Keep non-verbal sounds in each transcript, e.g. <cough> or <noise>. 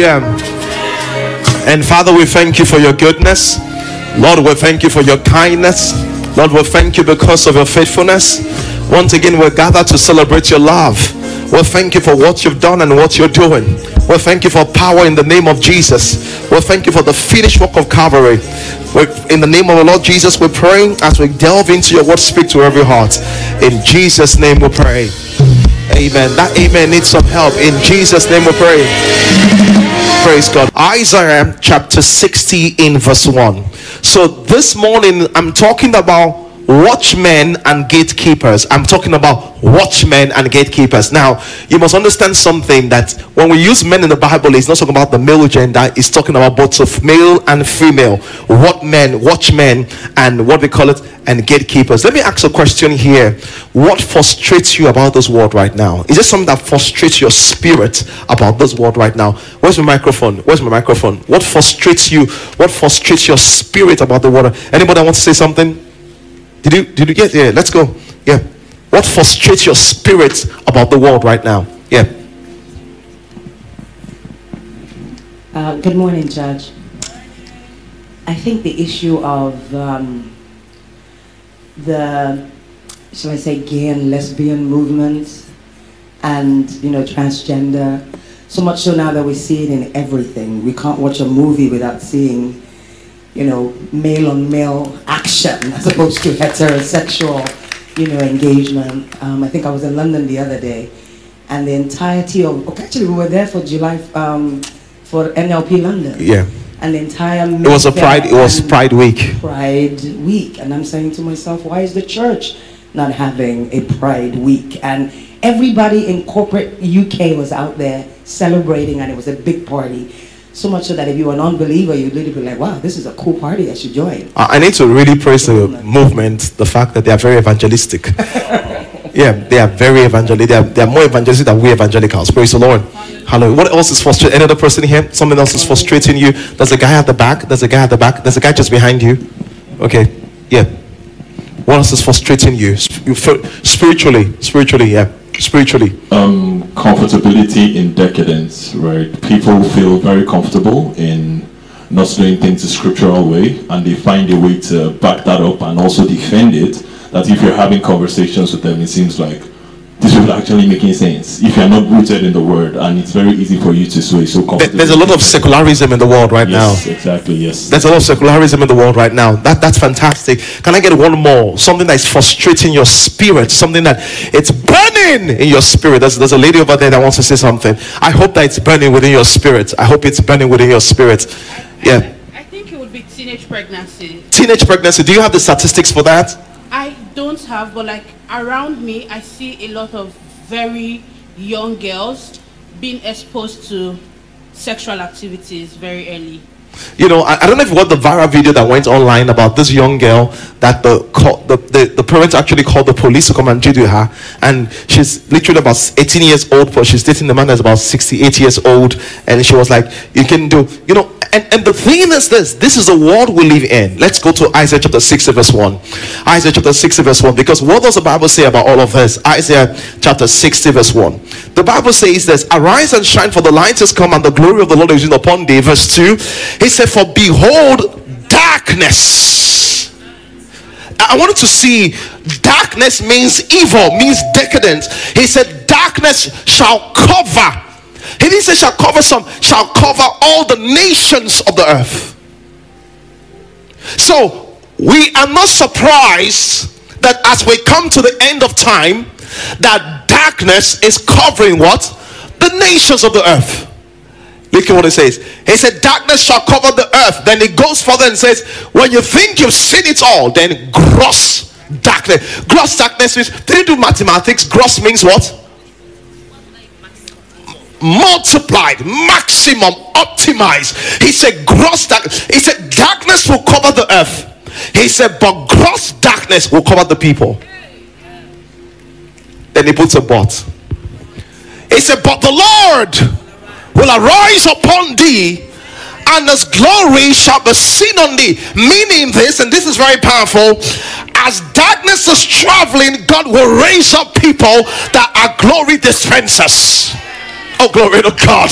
Hallelujah. And Father, we thank you for your goodness. Lord, we thank you for your kindness. Lord, we thank you because of your faithfulness. Once again, we're gathered to celebrate your love. We thank you for what you've done and what you're doing. We thank you for power in the name of Jesus. We thank you for the finished work of Calvary. in the name of the Lord Jesus, we're praying as we delve into your word, speak to every heart. In Jesus' name we pray. Amen. That amen needs some help. In Jesus' name we pray. Praise God. Isaiah chapter 60 in verse 1. So this morning I'm talking about watchmen and gatekeepers. I'm talking about watchmen and gatekeepers. Now, you must understand something that when we use men in the Bible, it's not talking about the male gender, it's talking about both of male and female. What men, watchmen, and what we call it, and gatekeepers. Let me ask a question here. What frustrates you about this world right now? Is there something that frustrates your spirit about this world right now? Where's my microphone? Where's my microphone? What frustrates you? What frustrates your spirit about the world? Anybody want to say something? Did you did you get yeah? Let's go. Yeah. What frustrates your spirit about the world right now? Yeah. Uh, good morning, Judge. I think the issue of um, the, shall I say, gay and lesbian movement and, you know, transgender, so much so now that we see it in everything. We can't watch a movie without seeing you know, male on male action as opposed to heterosexual, you know, engagement. Um, I think I was in London the other day, and the entirety of, okay, actually we were there for July, um, for NLP London. Yeah. And the entire It was a pride, it was Pride Week. Pride Week. And I'm saying to myself, why is the church not having a Pride Week? And everybody in corporate UK was out there celebrating and it was a big party. So much so that if you're an unbeliever, you'd literally be like, wow, this is a cool party, I should join. I need to really praise the movement, the fact that they are very evangelistic. <laughs> yeah, they are very evangelistic. They are, they are more evangelistic than we evangelicals. Praise the Lord. Hallelujah. What else is frustrating? Any other person here? Something else is frustrating you? There's a guy at the back. There's a guy at the back. There's a guy just behind you. Okay. Yeah. What else is frustrating you? Spiritually. Spiritually, yeah spiritually? Um, comfortability in decadence, right? People feel very comfortable in not doing things the scriptural way, and they find a way to back that up and also defend it. That if you're having conversations with them, it seems like this will actually making sense. If you're not rooted in the word and it's very easy for you to sway so comfortably. there's a lot of secularism in the world right yes, now. exactly yes. There's a lot of secularism in the world right now. That that's fantastic. Can i get one more? Something that's frustrating your spirit. Something that it's burning in your spirit. There's, there's a lady over there that wants to say something. I hope that it's burning within your spirit. I hope it's burning within your spirit. Yeah. I think it would be teenage pregnancy. Teenage pregnancy. Do you have the statistics for that? I don't have, but like around me, I see a lot of very young girls being exposed to sexual activities very early. You know, I, I don't know if you watched the viral video that went online about this young girl that the the, the, the parents actually called the police to come and do her. And she's literally about 18 years old, but she's dating the man that's about 68 years old. And she was like, You can do, you know, and, and the thing is this this is the world we live in. Let's go to Isaiah chapter 6, verse 1. Isaiah chapter 6, verse 1. Because what does the Bible say about all of this? Isaiah chapter 60, verse 1. The Bible says this Arise and shine, for the light has come, and the glory of the Lord is in upon thee. Verse 2. He said, For behold, darkness. I wanted to see darkness means evil, means decadence. He said, Darkness shall cover he didn't say shall cover some, shall cover all the nations of the earth. So we are not surprised that as we come to the end of time, that darkness is covering what? The nations of the earth. Look at what it says. He said, Darkness shall cover the earth. Then it goes further and says, When you think you've seen it all, then gross darkness. Gross darkness means, did you do mathematics? Gross means what? Multiplied, maximum, optimized. He said, gross dark. He said, darkness will cover the earth. He said, but gross darkness will cover the people. Then he puts a but. He said, but the Lord will arise upon thee and his glory shall be seen on thee. Meaning this, and this is very powerful, as darkness is traveling, God will raise up people that are glory dispensers. Oh, glory to God.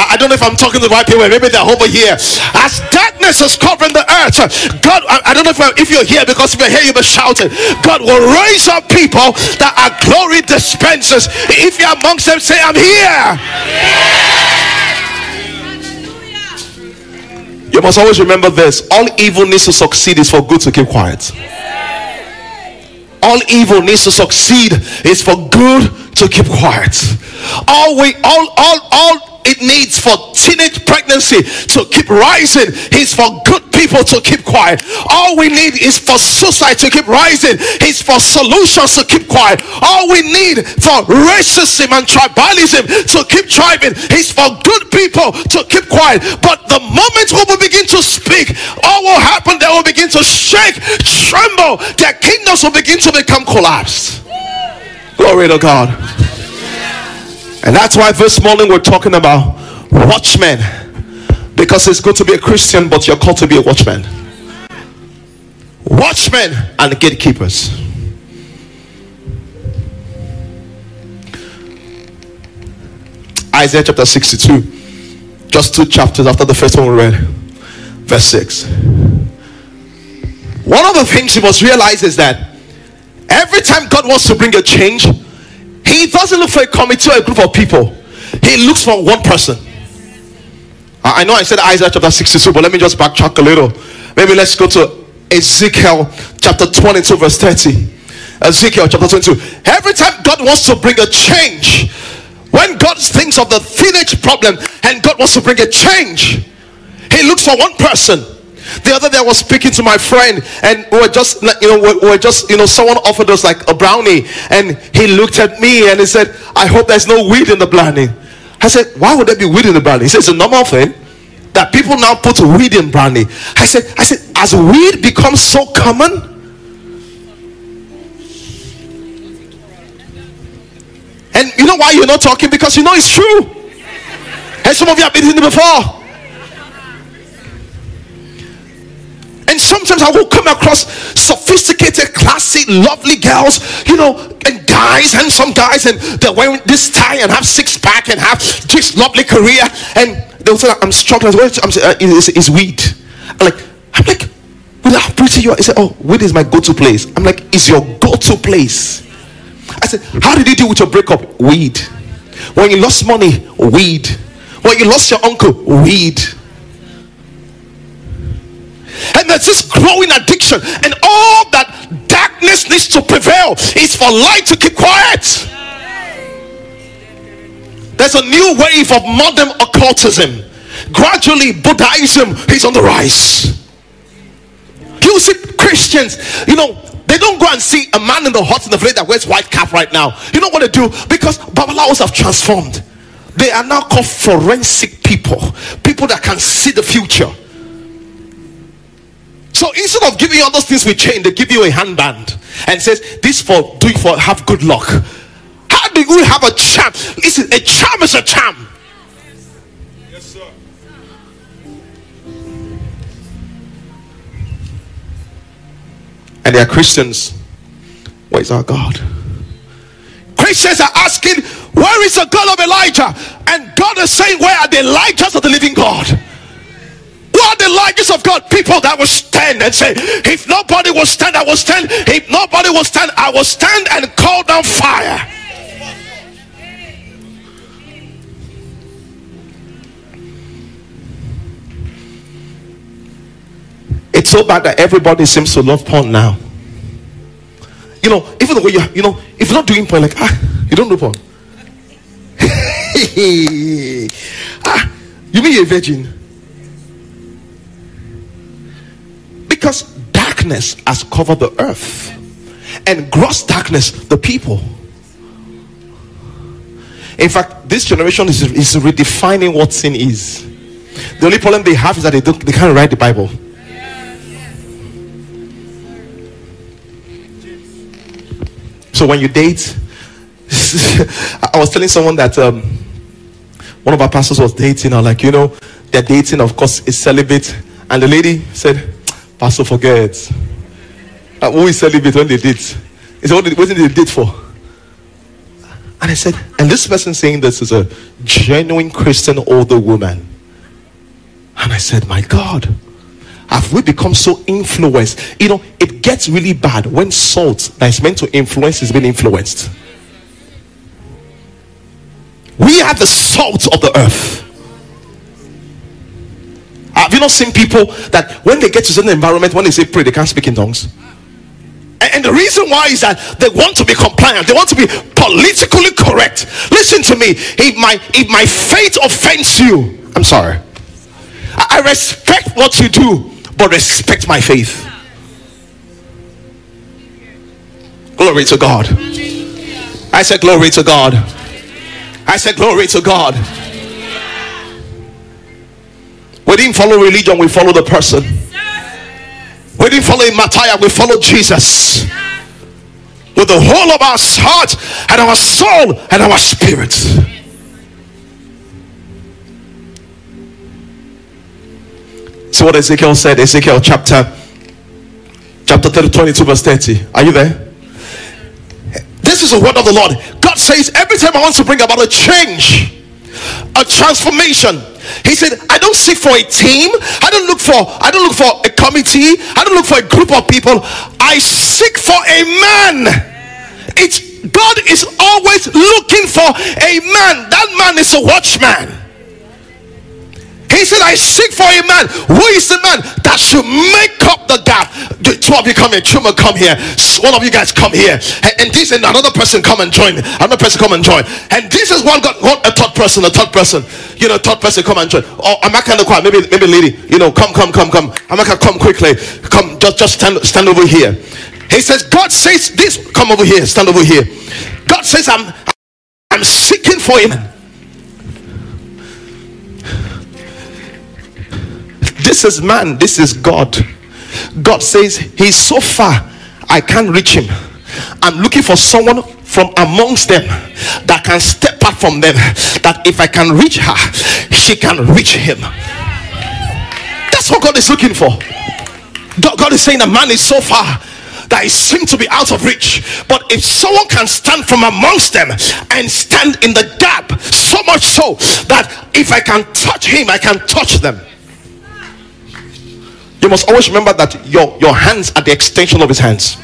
I, I don't know if I'm talking to the right people. Maybe they're over here. As darkness is covering the earth, God, I, I don't know if, uh, if you're here because if you're here, you'll be shouting. God will raise up people that are glory dispensers. If you're amongst them, say, I'm here. You must always remember this all evil needs to succeed is for good to keep quiet. All evil needs to succeed is for good to keep quiet. All we all all all it needs for teenage pregnancy to keep rising is for good people to keep quiet. All we need is for suicide to keep rising, is for solutions to keep quiet. All we need for racism and tribalism to keep thriving is for good people to keep quiet. But the moment we will begin to speak, all will happen, they will begin to shake, tremble, their kingdoms will begin to become collapsed. Glory to God. And that's why this morning we're talking about watchmen. Because it's good to be a Christian, but you're called to be a watchman. Watchmen and gatekeepers. Isaiah chapter 62. Just two chapters after the first one we read. Verse 6. One of the things you must realize is that every time God wants to bring a change, He doesn't look for a committee or a group of people, He looks for one person. I know I said Isaiah chapter 62, but let me just backtrack a little. Maybe let's go to Ezekiel chapter 22, verse 30. Ezekiel chapter 22. Every time God wants to bring a change, when God thinks of the teenage problem and God wants to bring a change, He looks for one person. The other day I was speaking to my friend and we were just you know we we were just you know someone offered us like a brownie and he looked at me and he said I hope there's no weed in the brownie. I said why would there be weed in the brownie? He said it's a normal thing that people now put weed in brownie. I said I said as weed becomes so common and you know why you're not talking because you know it's true. And some of you have been in it before. And sometimes I will come across sophisticated, classy, lovely girls, you know, and guys, and some guys, and they're wearing this tie and have six pack and have this lovely career. And they'll say, I'm struggling. I'm uh, it's weed. I'm like, I'm like, with how pretty you are. He said, Oh, weed is my go to place. I'm like, Is your go to place? I said, How did you deal with your breakup? Weed. When you lost money, weed. When you lost your uncle, weed. And there's this growing addiction, and all that darkness needs to prevail is for light to keep quiet. There's a new wave of modern occultism. Gradually, Buddhism is on the rise. You see, Christians, you know, they don't go and see a man in the hut in the village that wears white cap right now. You know what they do? Because Babalawos have transformed. They are now called forensic people, people that can see the future. So instead of giving you all those things with chain, they give you a handband and says, "This for do it for have good luck." How do you have a charm? Listen, a charm is a charm. Yes, sir. And they are Christians. Where is our God? Christians are asking, Where is the God of Elijah? And God is saying, Where are the Elijahs of the living God? Who are the Elijahs of God? People that will stand and say, If nobody will stand, I will stand. If nobody will stand, I will stand and call down fire. It's so bad that everybody seems to love porn now. You know, even the way you, you know, if you're not doing porn, like, ah, you don't do porn. <laughs> ah, you mean you're a virgin? Because darkness has covered the earth and gross darkness the people. In fact, this generation is, is redefining what sin is. The only problem they have is that they, don't, they can't write the Bible. So when you date, <laughs> I was telling someone that um, one of our pastors was dating, or like, you know, they're dating, of course, is celibate. And the lady said, Pastor, forget. Uh, who is celibate when they date? He said, what did, did they date for? And I said, and this person saying this is a genuine Christian older woman. And I said, my God, have we become so influenced? You know, it gets really bad when salt that is meant to influence is being influenced. We are the salt of the earth. Have you not seen people that when they get to certain environment, when they say pray, they can't speak in tongues? And the reason why is that they want to be compliant, they want to be politically correct. Listen to me. If my if my faith offends you, I'm sorry. I respect what you do, but respect my faith. Glory to God. I said, Glory to God. I said, Glory to God. We didn't follow religion, we follow the person. We didn't follow Matthias, we followed Jesus. With the whole of our heart and our soul and our spirit. See what Ezekiel said, Ezekiel chapter chapter 30, 22, verse 30. Are you there? This is the word of the Lord. God says, every time I want to bring about a change, a transformation. He said, I don't seek for a team. I don't look for I don't look for a committee. I don't look for a group of people. I seek for a man. It's God is always looking for a man. That man is a watchman. He said, I seek for a man. Who is the man that should make up the gap? Two of you come here. Chuma, come here. One of you guys come here. And, and this and another person come and join. Another person come and join. And this is one got a third person, a third person. You know, third person come and join. Oh, I'm not kind of quiet. Maybe, maybe lady. You know, come, come, come, come. I'm not come quickly. Come, just, just stand, stand over here. He says, God says this. Come over here. Stand over here. God says, I'm, I'm seeking for him. This is man, this is God. God says, He's so far, I can't reach him. I'm looking for someone from amongst them that can step out from them. That if I can reach her, she can reach him. That's what God is looking for. God is saying a man is so far that he seems to be out of reach. But if someone can stand from amongst them and stand in the gap, so much so that if I can touch him, I can touch them. You must always remember that your, your hands are the extension of his hands.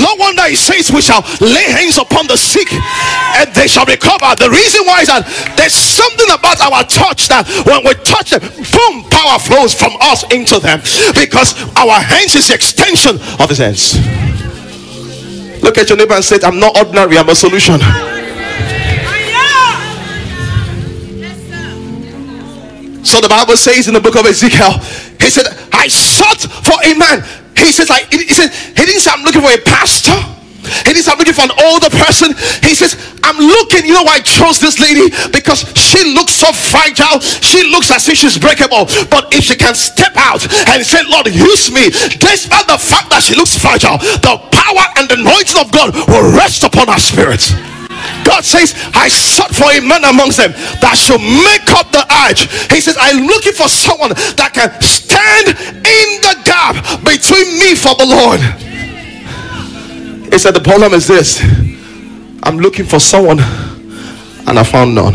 No wonder he says we shall lay hands upon the sick and they shall recover. The reason why is that there's something about our touch that when we touch them, boom, power flows from us into them because our hands is the extension of his hands. Look at your neighbor and say, I'm not ordinary, I'm a solution. So the Bible says in the book of Ezekiel, he said, I sought for a man. He says, like he said, he didn't say I'm looking for a pastor. He didn't say I'm looking for an older person. He says, I'm looking, you know why I chose this lady? Because she looks so fragile. She looks as if she's breakable. But if she can step out and say, Lord, use me, despite the fact that she looks fragile, the power and the anointing of God will rest upon her spirit. God says, I sought for a man amongst them that should make up the arch. He says, I'm looking for someone that can stand in the gap between me for the Lord. He said, The problem is this I'm looking for someone and I found none.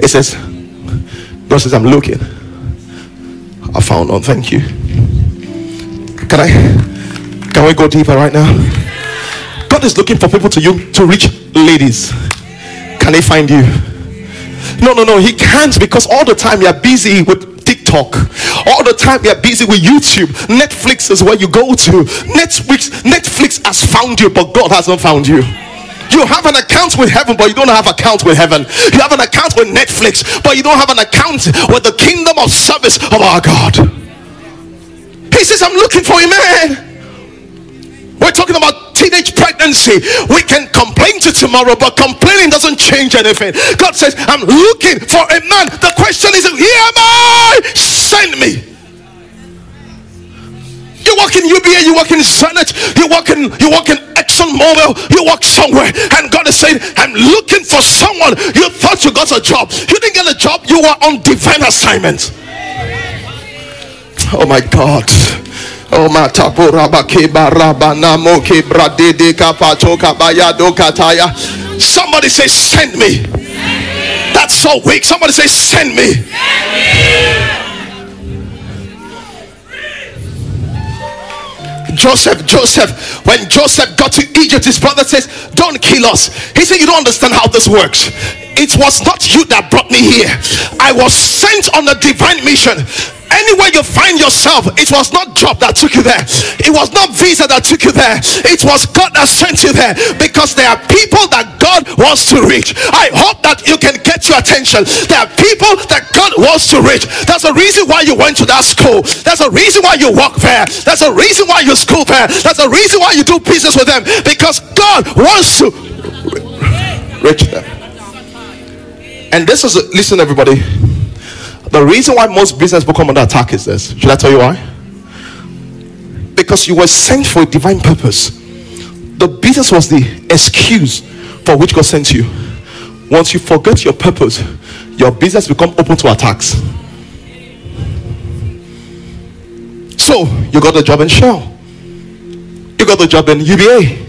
He says, God says, I'm looking. I found none. Thank you. Can I? Can we go deeper right now? God is looking for people to you to reach ladies. Can they find you? No, no, no, he can't because all the time you're busy with TikTok. All the time you're busy with YouTube. Netflix is where you go to. Netflix, Netflix has found you, but God hasn't found you. You have an account with heaven, but you don't have an account with heaven. You have an account with Netflix, but you don't have an account with the kingdom of service of our God. He says, I'm looking for a man we're talking about teenage pregnancy. We can complain to tomorrow, but complaining doesn't change anything. God says, I'm looking for a man. The question is, Here am I? Send me. You walk in UBA, you walk in Zenith, you walk in you walk in Exxon Mobil, you walk somewhere, and God is saying, I'm looking for someone. You thought you got a job, you didn't get a job, you were on divine assignment. Oh my God. Oh my kataya. Somebody say, send me. That's so weak. Somebody say, send me. Joseph, Joseph, when Joseph got to Egypt, his brother says, Don't kill us. He said, You don't understand how this works. It was not you that brought me here, I was sent on a divine mission. Anywhere you find yourself, it was not job that took you there, it was not visa that took you there, it was God that sent you there because there are people that God wants to reach. I hope that you can get your attention. There are people that God wants to reach. That's a reason why you went to that school. That's a reason why you work there. That's a reason why you school there. That's a reason why you do business with them because God wants to reach them. And this is listen, everybody. The reason why most business people come under attack is this. Should I tell you why? Because you were sent for a divine purpose. The business was the excuse for which God sent you. Once you forget your purpose, your business become open to attacks. So you got a job in Shell. You got a job in UBA.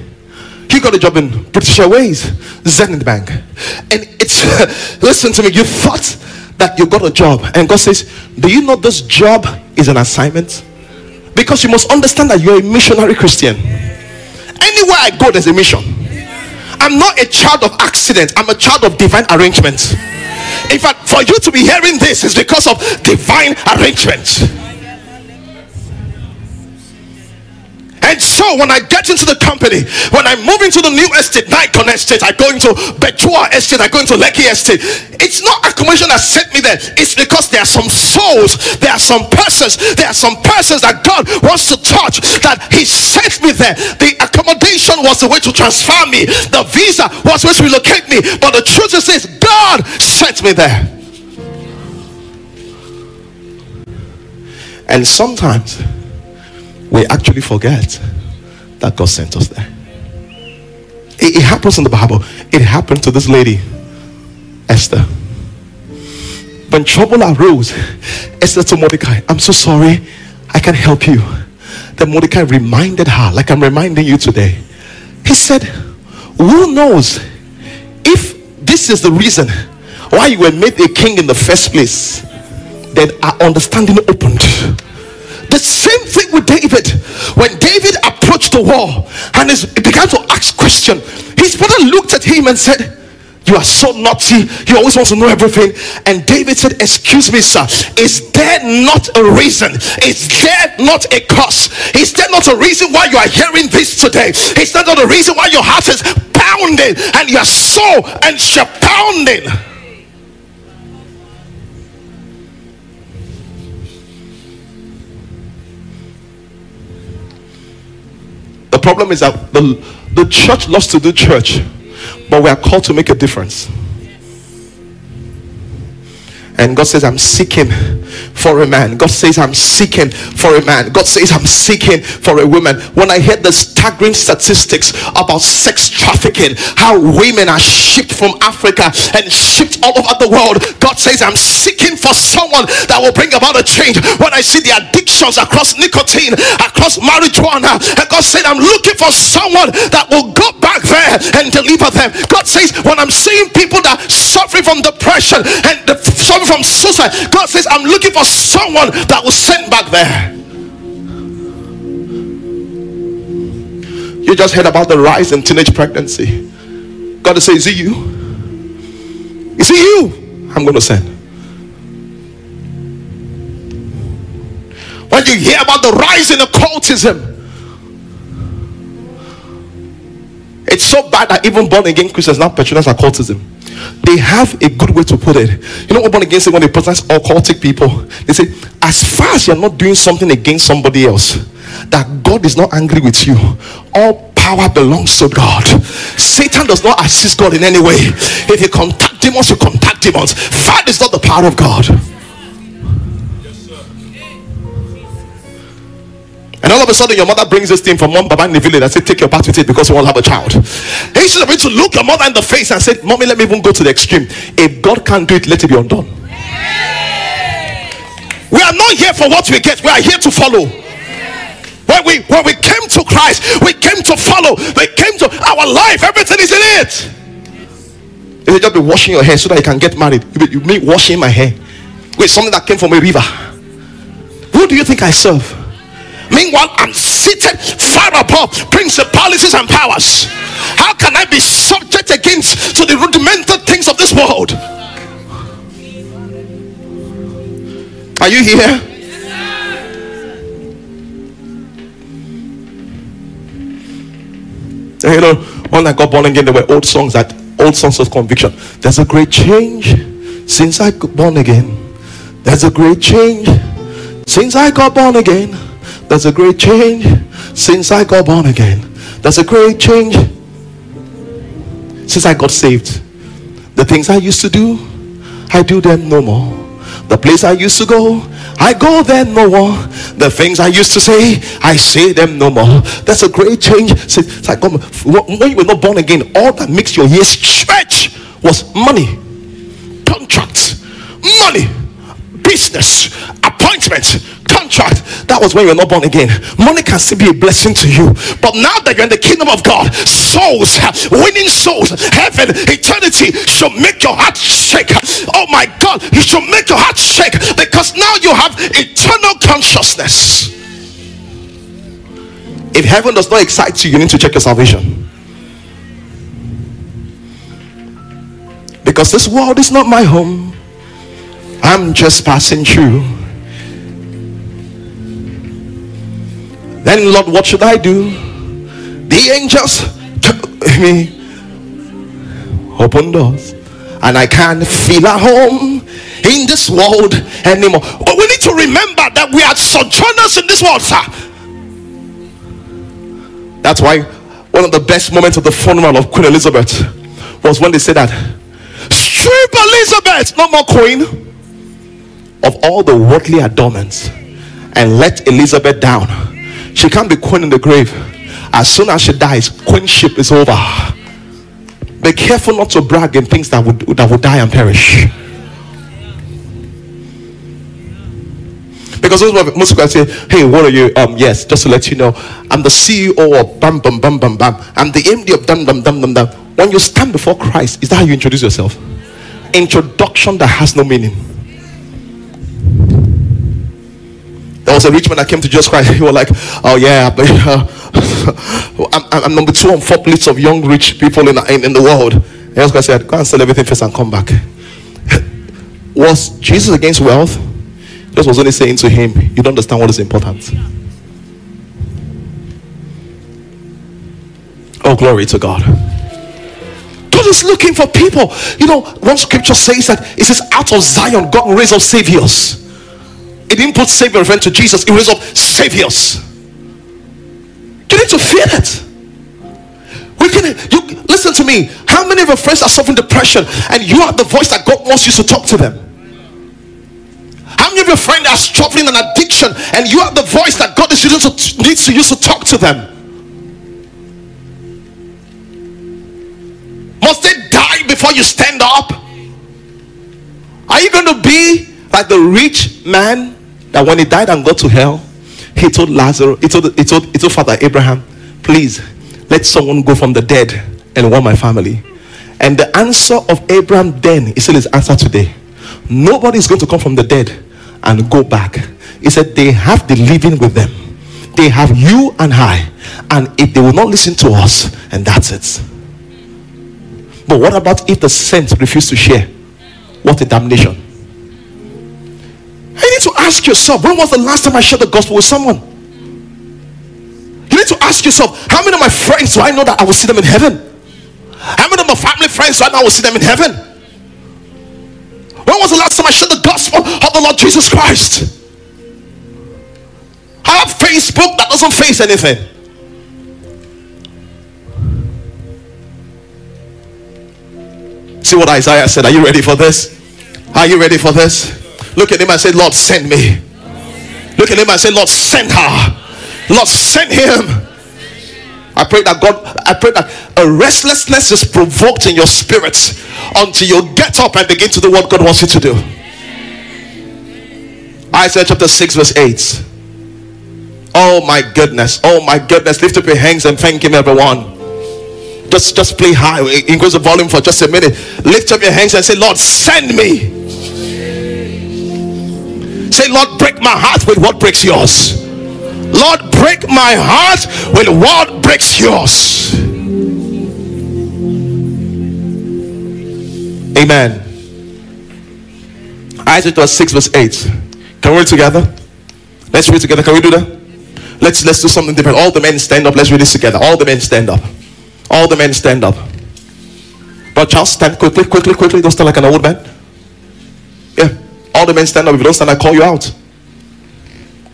You got a job in British Airways, Zenith Bank. And it's <laughs> listen to me, you thought that you got a job, and God says, Do you know this job is an assignment? Because you must understand that you're a missionary Christian. Anywhere I go, there's a mission. I'm not a child of accident, I'm a child of divine arrangement. In fact, for you to be hearing this is because of divine arrangement. And so when I get into the company, when I move into the new estate, Nikon estate, I go into Betua estate, I go into Lekki estate. It's not accommodation that sent me there. It's because there are some souls, there are some persons, there are some persons that God wants to touch that He sent me there. The accommodation was the way to transfer me, the visa was the way to relocate me. But the truth is this God sent me there. And sometimes we actually forget that God sent us there. It, it, happens in the Bible. It happened to this lady, Esther. When trouble arose, Esther to Mordecai, I'm so sorry, I can't help you. Then Mordecai reminded her, like I'm reminding you today. He said, Who knows if this is the reason why you were made a king in the first place? Then our understanding opened the same thing with David. When David approached the wall and he began to ask questions, his brother looked at him and said, you are so naughty. You always want to know everything. And David said, Excuse me, sir. Is there not a reason? Is there not a cause? Is there not a reason why you are hearing this today? Is there not a reason why your heart is pounding and your soul and you're pounding? The problem is that the, the church loves to do church, but we are called to make a difference. And God says, I'm seeking for a man. God says, I'm seeking for a man. God says, I'm seeking for a woman. When I heard the staggering statistics about sex trafficking, how women are shipped from Africa and shipped all over the world, God says, I'm seeking for someone that will bring about a change. When I see the addictions across nicotine, across marijuana, and God said, I'm looking for someone that will go back there and deliver them. God says, when I'm seeing people that suffering from depression and suffering from suicide, God says, I'm looking for someone that was sent back there. You just heard about the rise in teenage pregnancy. God says, Is it you? Is it you? I'm going to send. When you hear about the rise in occultism, so bad that even born again Christians now patronize occultism. They have a good way to put it. You know what born again say when they patronize occultic people? They say, as far as you're not doing something against somebody else, that God is not angry with you. All power belongs to God. Satan does not assist God in any way. If you contact demons, you contact demons. That is not the power of God. And all of a sudden, your mother brings this thing from one baba in the village and said, Take your part with it because you won't have a child. He should have been to look your mother in the face and said, Mommy, let me even go to the extreme. If God can't do it, let it be undone. We are not not here for what we get, we are here to follow. When we when we came to Christ, we came to follow. We came to our life. Everything is in it. If you just be washing your hair so that you can get married, you, be, you mean washing my hair with something that came from a river. Who do you think I serve? Meanwhile, I'm seated far above principalities and powers. How can I be subject against to the rudimental things of this world? Are you here? You know, when I got born again, there were old songs that old songs of conviction. There's a great change since I got born again. There's a great change since I got born again. There's a great change since I got born again. There's a great change since I got saved. The things I used to do, I do them no more. The place I used to go, I go there no more. The things I used to say, I say them no more. That's a great change. Since I like when you were not born again, all that makes your ears stretch was money, contracts, money, business, appointment, contract. That was when you were not born again. Money can still be a blessing to you. But now that you're in the kingdom of God, souls, winning souls, heaven, eternity should make your heart shake. Oh my God, you should make your heart shake because now you have eternal consciousness. If heaven does not excite you, you need to check your salvation. Because this world is not my home. I'm just passing through. Then, Lord, what should I do? The angels took me open doors, and I can't feel at home in this world anymore. But we need to remember that we are sojourners in this world, sir. That's why one of the best moments of the funeral of Queen Elizabeth was when they said that strip Elizabeth, no more queen of all the worldly adornments and let Elizabeth down. She can't be queen in the grave. As soon as she dies, queenship is over. Be careful not to brag in things that would that would die and perish. Because most people say, "Hey, what are you?" Um, yes, just to let you know, I'm the CEO of Bam Bam Bam Bam Bam. I'm the MD of Dum Dum Dum Dum Dum. When you stand before Christ, is that how you introduce yourself? Introduction that has no meaning. Was a rich man that came to Jesus Christ. <laughs> He was like, "Oh yeah, but uh, <laughs> I'm, I'm, number two on four lists of young rich people in, in, in the world." And Jesus Christ said, "Go and sell everything first and come back." <laughs> was Jesus against wealth? Jesus was only saying to him, "You don't understand what is important." Oh, glory to God. God is looking for people. You know, one scripture says that it says, "Out of Zion, God raised raise up saviors." It didn't put savior referring to Jesus, it was of saviors. You need to feel it. We can you listen to me. How many of your friends are suffering depression and you are the voice that God wants you to talk to them? How many of your friends are struggling an addiction and you are the voice that God is using to, needs to use to talk to them? Must they die before you stand up? Are you going to be like the rich man that when he died and got to hell, he told Lazarus, he told, he told, he told Father Abraham, please let someone go from the dead and warn my family. And the answer of Abraham then is still his answer today. Nobody is going to come from the dead and go back. He said they have the living with them. They have you and I. And if they will not listen to us, and that's it. But what about if the saints refuse to share? What a damnation. You need to ask yourself when was the last time I shared the gospel with someone? You need to ask yourself how many of my friends do I know that I will see them in heaven? How many of my family friends know I will see them in heaven? When was the last time I shared the gospel of the Lord Jesus Christ? I have Facebook that doesn't face anything. See what Isaiah said. Are you ready for this? Are you ready for this? Look at him and say, Lord, send me. Look at him and say, Lord, send her. Lord, send him. I pray that God, I pray that a restlessness is provoked in your spirit until you get up and begin to do what God wants you to do. Isaiah chapter 6, verse 8. Oh my goodness. Oh my goodness. Lift up your hands and thank him, everyone. Just just play high. Increase the volume for just a minute. Lift up your hands and say, Lord, send me. Say, Lord, break my heart with what breaks yours. Lord, break my heart with what breaks yours. Amen. Isaiah 6 verse 8. Can we read together? Let's read together. Can we do that? Let's let's do something different. All the men stand up. Let's read this together. All the men stand up. All the men stand up. But Charles, stand quickly, quickly, quickly. Don't stand like an old man. All the men stand up. If you don't stand, I call you out.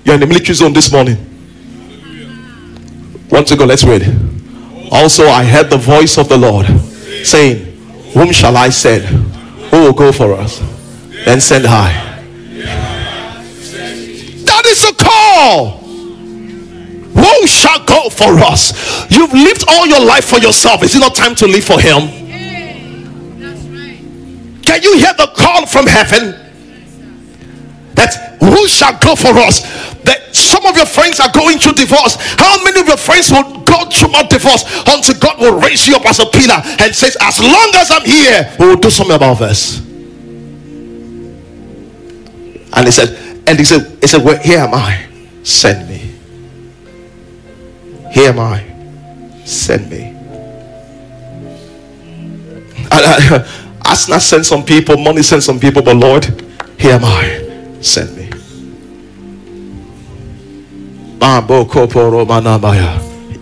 You're in the military zone this morning. Once to go, let's read. Also, I heard the voice of the Lord saying, Whom shall I send? Who will go for us? Then send I. That is a call. Who shall go for us? You've lived all your life for yourself. Is it not time to live for Him? Can you hear the call from heaven? That who shall go for us? That some of your friends are going through divorce. How many of your friends will go through a divorce until God will raise you up as a pillar and says, As long as I'm here, we will do something about this. And he said, and he said, he said, Well, here am I. Send me. Here am I. Send me. Asna <laughs> sent some people, money sent some people, but Lord, here am I. Send me. Ah,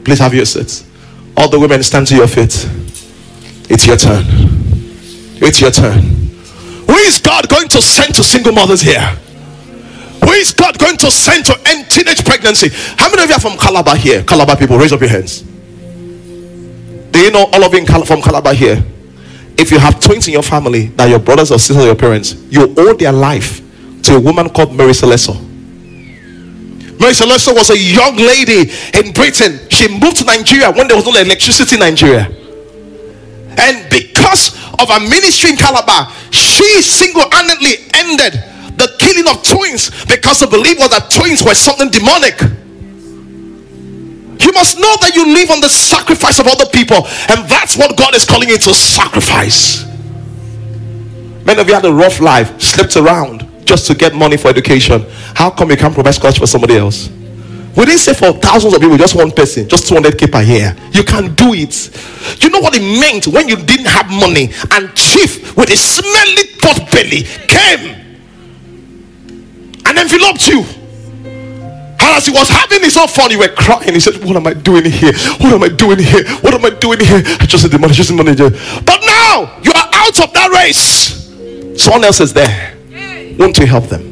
Please have your seats. All the women stand to your feet. It's your turn. It's your turn. Who is God going to send to single mothers here? Who is God going to send to end teenage pregnancy? How many of you are from Calabar here? Calabar people, raise up your hands. Do you know all of you from Calabar here? If you have twins in your family, that your brothers or sisters or your parents, you owe their life to a woman called Mary Slessor. Mary Slessor was a young lady in Britain. She moved to Nigeria when there was no electricity in Nigeria. And because of her ministry in Calabar, she single handedly ended the killing of twins because the belief was that twins were something demonic. You must know that you live on the sacrifice of other people, and that's what God is calling you to sacrifice. Many of you had a rough life, slept around just to get money for education. How come you can't provide scholarship for somebody else? We didn't say for thousands of people, just one person, just 200k per year. You can do it. You know what it meant when you didn't have money and chief with a smelly pot belly came and enveloped you. And as he was having his own fun, he were crying. He said, What am I doing here? What am I doing here? What am I doing here? I just said the money, just the money. But now you are out of that race. Someone else is there. Won't you help them?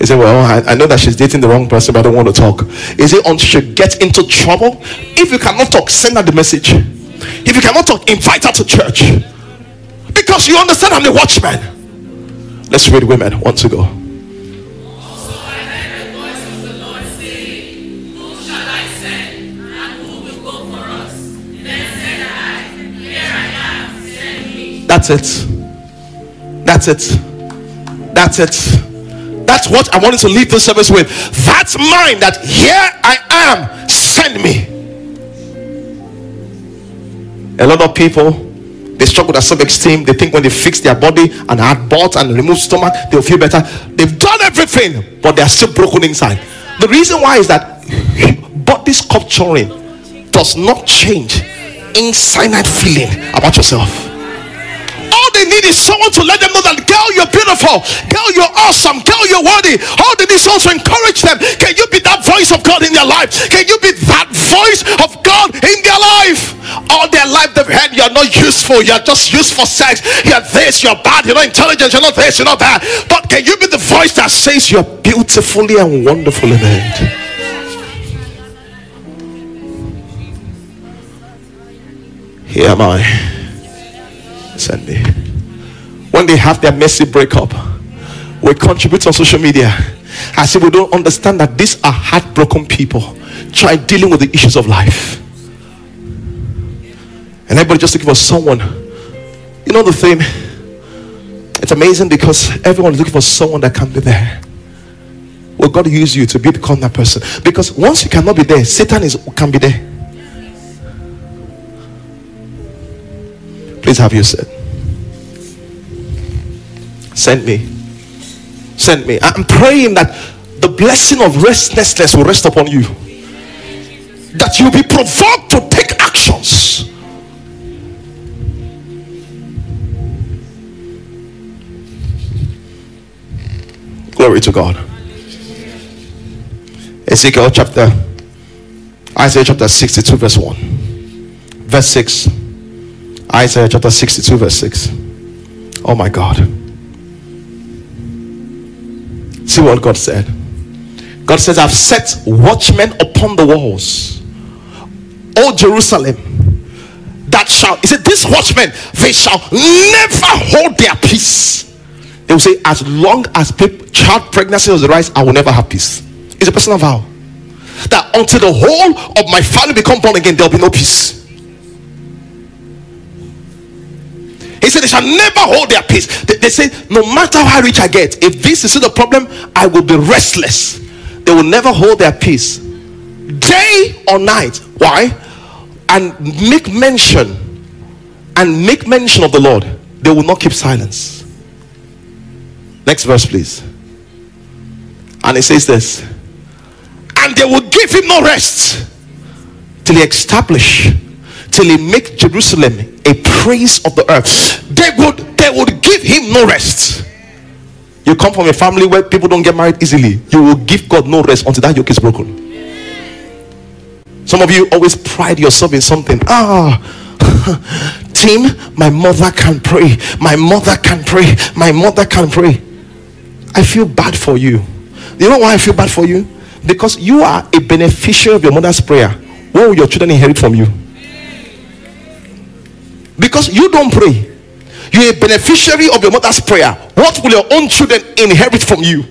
He said, Well, I, I, know that she's dating the wrong person, but I don't want to talk. Is it until she gets into trouble? If you cannot talk, send her the message. If you cannot talk, invite her to church. Because you understand I'm the watchman. Let's read women. Want to go. That's it. That's it. That's it. That's what I wanted to leave the service with. That's mine. That here I am. Send me. A lot of people they struggle with self-esteem. They think when they fix their body and add butt and remove stomach, they'll feel better. They've done everything, but they are still broken inside. The reason why is that body sculpturing does not change inside feeling about yourself they need is someone to let them know that, girl, you're beautiful. Girl, you're awesome. Girl, you're worthy. All they need is someone to encourage them. Can you be that voice of God in their life? Can you be that voice of God in their life? All their life they've heard you're not useful. You're just used for sex. You're this, you're bad, you're not intelligent, you're not this, you're not that. But can you be the voice that says you're beautifully and wonderfully made? Here am I. Send me when they have their messy breakup, we contribute on social media as if we don't understand that these are heartbroken people try dealing with the issues of life. And everybody just looking for someone. You know the thing? It's amazing because everyone is looking for someone that can be there. Well, God use you to become that person. Because once you cannot be there, Satan is can be there. Please have you said. Send me. Send me. I'm praying that the blessing of restlessness will rest upon you. That you'll be provoked to take actions. Glory to God. Ezekiel chapter, Isaiah chapter 62, verse 1, verse 6. Isaiah chapter 62, verse 6. Oh my God. See what God said. God says, I've set watchmen upon the walls. O Jerusalem, that shall, he said, these watchmen, they shall never hold their peace. They will say, as long as child pregnancy is the rise, I will never have peace. It's a personal vow. That until the whole of my family become born again, there will be no peace. He said, They shall never hold their peace. They, they say, No matter how rich I get, if this is the problem, I will be restless. They will never hold their peace, day or night. Why? And make mention and make mention of the Lord. They will not keep silence. Next verse, please. And it says this and they will give him no rest till he establish till he make jerusalem a praise of the earth. They would they would give him no rest. You come from a family where people don't get married easily. You will give god no rest until that yoke is broken. Some of you always pride yourself in something. Ah <laughs> team my mother can pray. My mother can pray. My mother can pray. I feel bad for you. You know why i feel bad for you? Because you are a beneficiary of your mother's prayer. What will your children inherit from you? Because you don't pray. You're a beneficiary of your mother's prayer. What will your own children inherit from you?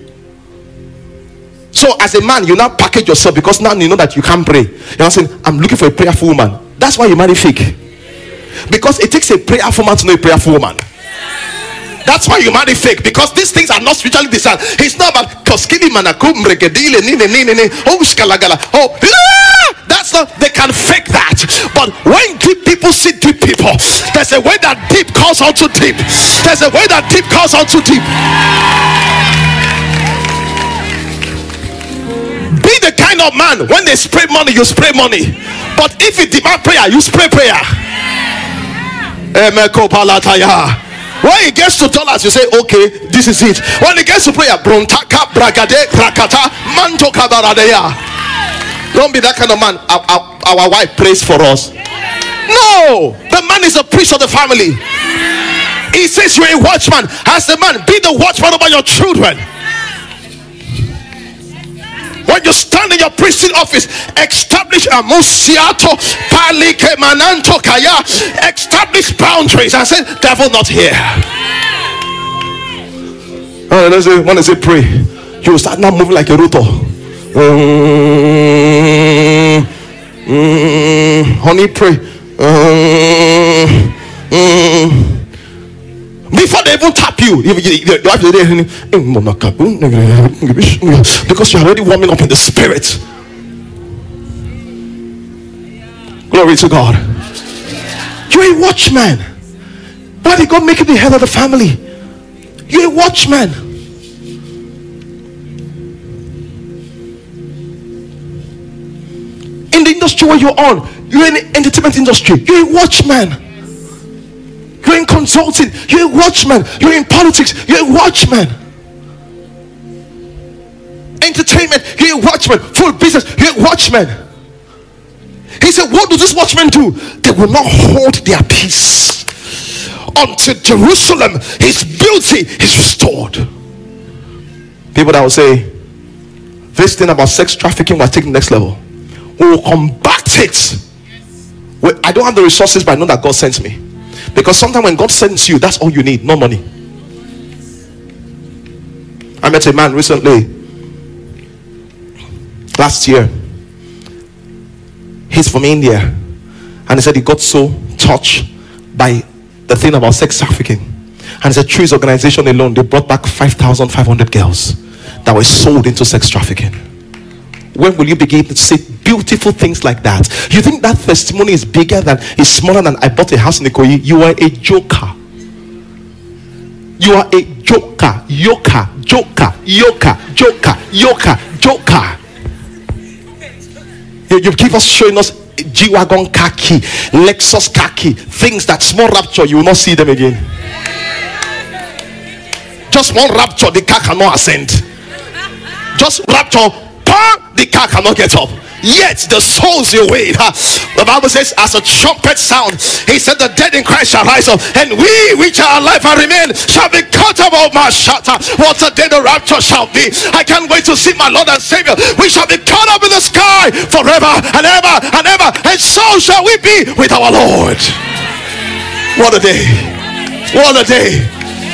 So, as a man, you now package yourself because now you know that you can't pray. You're not saying, I'm looking for a prayerful woman. That's why you marry fake. Because it takes a prayerful man to know a prayerful woman. That's why you marry fake because these things are not spiritually discerned. It's not about koskini manakum regedile nine nine nine oh oh that's not they can fake that. But when deep people see deep people, there's a way that deep calls out to deep. There's a way that deep calls out to deep. Be the kind of man when they spray money, you spray money. But if it demand prayer, you spray prayer. Palataya. When it gets to dollars, you say, okay, this is it. When it gets to prayer, brontaka bragade kabaradeya. Don't be that kind of man. Our, our, our wife prays for us. No, the man is a priest of the family. He says you're a watchman. As the man, be the watchman over your children. When you stand in your priestly office, establish a musiato palike mananto kaya, establish boundaries and say, devil not here. Oh, let's say, when I say pray, you start now moving like a rotor. Mm, mm, honey, pray. Mm, mm before they even tap you, you, you, you have to eh, eh, because you're already warming up in the spirit. Glory to God. You're a watchman. Why did God make you the head of the family? You're a watchman. In the industry where you're on, you're in the entertainment industry, you're a watchman. You're in consulting. You're a watchman. You're in politics. You're a watchman. Entertainment. You're a watchman. Full business. You're a watchman. He said, What do these watchmen do? They will not hold their peace until Jerusalem, his beauty is restored. People that will say, This thing about sex trafficking was taken next level. We will combat it. I don't have the resources, but I know that God sends me. Because sometimes when God sends you, that's all you need, no money. I met a man recently, last year. He's from India. And he said he got so touched by the thing about sex trafficking. And it's a Trees organization alone, they brought back 5,500 girls that were sold into sex trafficking. When will you begin to say beautiful things like that? You think that testimony is bigger than, is smaller than I bought a house in Ikoyi? You are a joker. You are a joker, yoker, joker, yoker, joker, yoker, joker. You, you keep us showing us G-Wagon khaki, Lexus khaki, things that small rapture, you will not see them again. Just one rapture, the car cannot ascend. Just rapture, the car cannot get up. Yet the souls you? The Bible says, as a trumpet sound, he said, The dead in Christ shall rise up, and we which are alive and remain shall be caught up of my shatter. What a day the rapture shall be. I can't wait to see my Lord and Savior. We shall be caught up in the sky forever and ever and ever, and so shall we be with our Lord. What a day! What a day!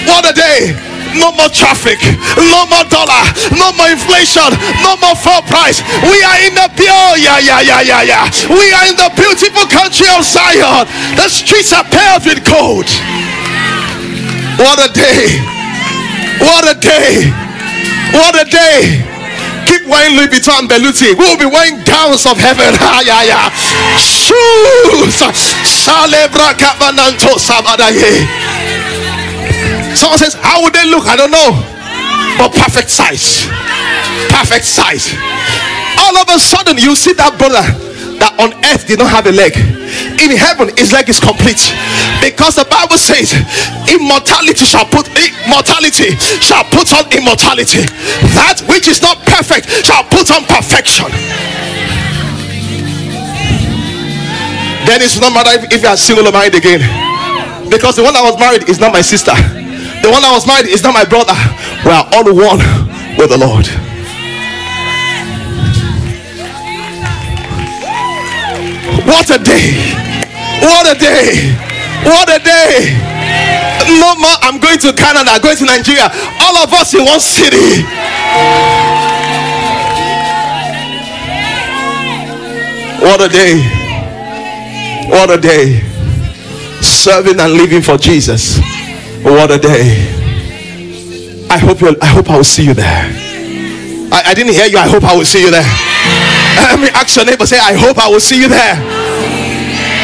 What a day! No more traffic, no more dollar, no more inflation, no more full price. We are in the pure, yeah, yeah, yeah, yeah, yeah. We are in the beautiful country of Zion. The streets are paved with gold. What a day! What a day! What a day! Keep wearing Louis Vuitton and. We will be wearing gowns of heaven. <laughs> Ah, yeah, yeah. Shoes. Someone says, How would they look? I don't know. But perfect size. Perfect size. All of a sudden, you see that brother that on earth did not have a leg. In heaven, his leg is complete. Because the Bible says, immortality shall put immortality shall put on immortality. That which is not perfect shall put on perfection. Then it's not matter if, if you are single or married again. Because the one that was married is not my sister. The one that was married is not my brother. We are all one with the Lord. What a day! What a day! What a day! No more. I'm going to Canada, going to Nigeria. All of us in one city. What a day! What a day! Serving and living for Jesus. What a day. I hope you I hope I will see you there. I, I didn't hear you. I hope I will see you there. <laughs> Let me ask your neighbor, say, I hope I will see you there.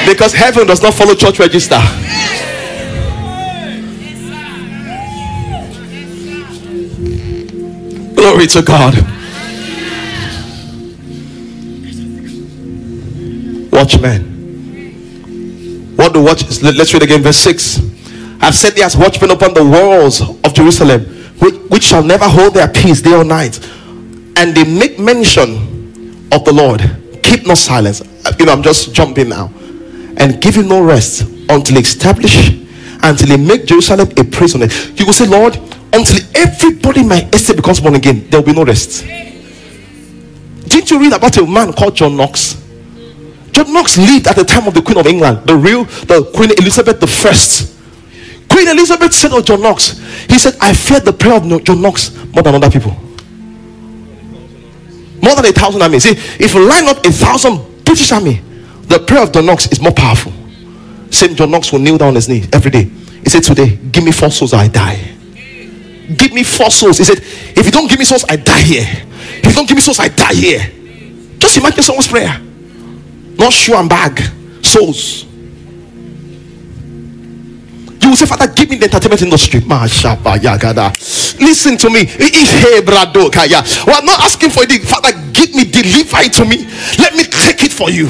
Because heaven does not follow church register. Glory to God. Watchmen. What do watch Let's read again, verse 6. I've set thee as watchmen upon the walls of Jerusalem, which, which shall never hold their peace day or night. And they make mention of the Lord. Keep no silence. Uh, You know, I'm just jumping now. And give him no rest until he establish, until he make Jerusalem a praise on it. You will say, Lord, until everybody in my estate becomes born again, there will be no rest. Didn't you read about a man called John Knox? John Knox lived at the time of the Queen of England, the real, the Queen Elizabeth the First. Queen Elizabeth said of John Knox, he said, I feared the prayer of John Knox more than other people. More than a thousand army. See, if you line up a thousand British army, the prayer of John Knox is more powerful. Same John Knox will kneel down his knee every day. He said, Today, give me four souls, or I die. Give me four souls. He said, If you don't give me souls, I die here. If you don't give me souls, I die here. Just imagine someone's prayer. Not shoe and bag, souls. You will say, Father, give me the entertainment industry. Listen to me. We are not asking for it. Father, give me, deliver it to me. Let me take it for you.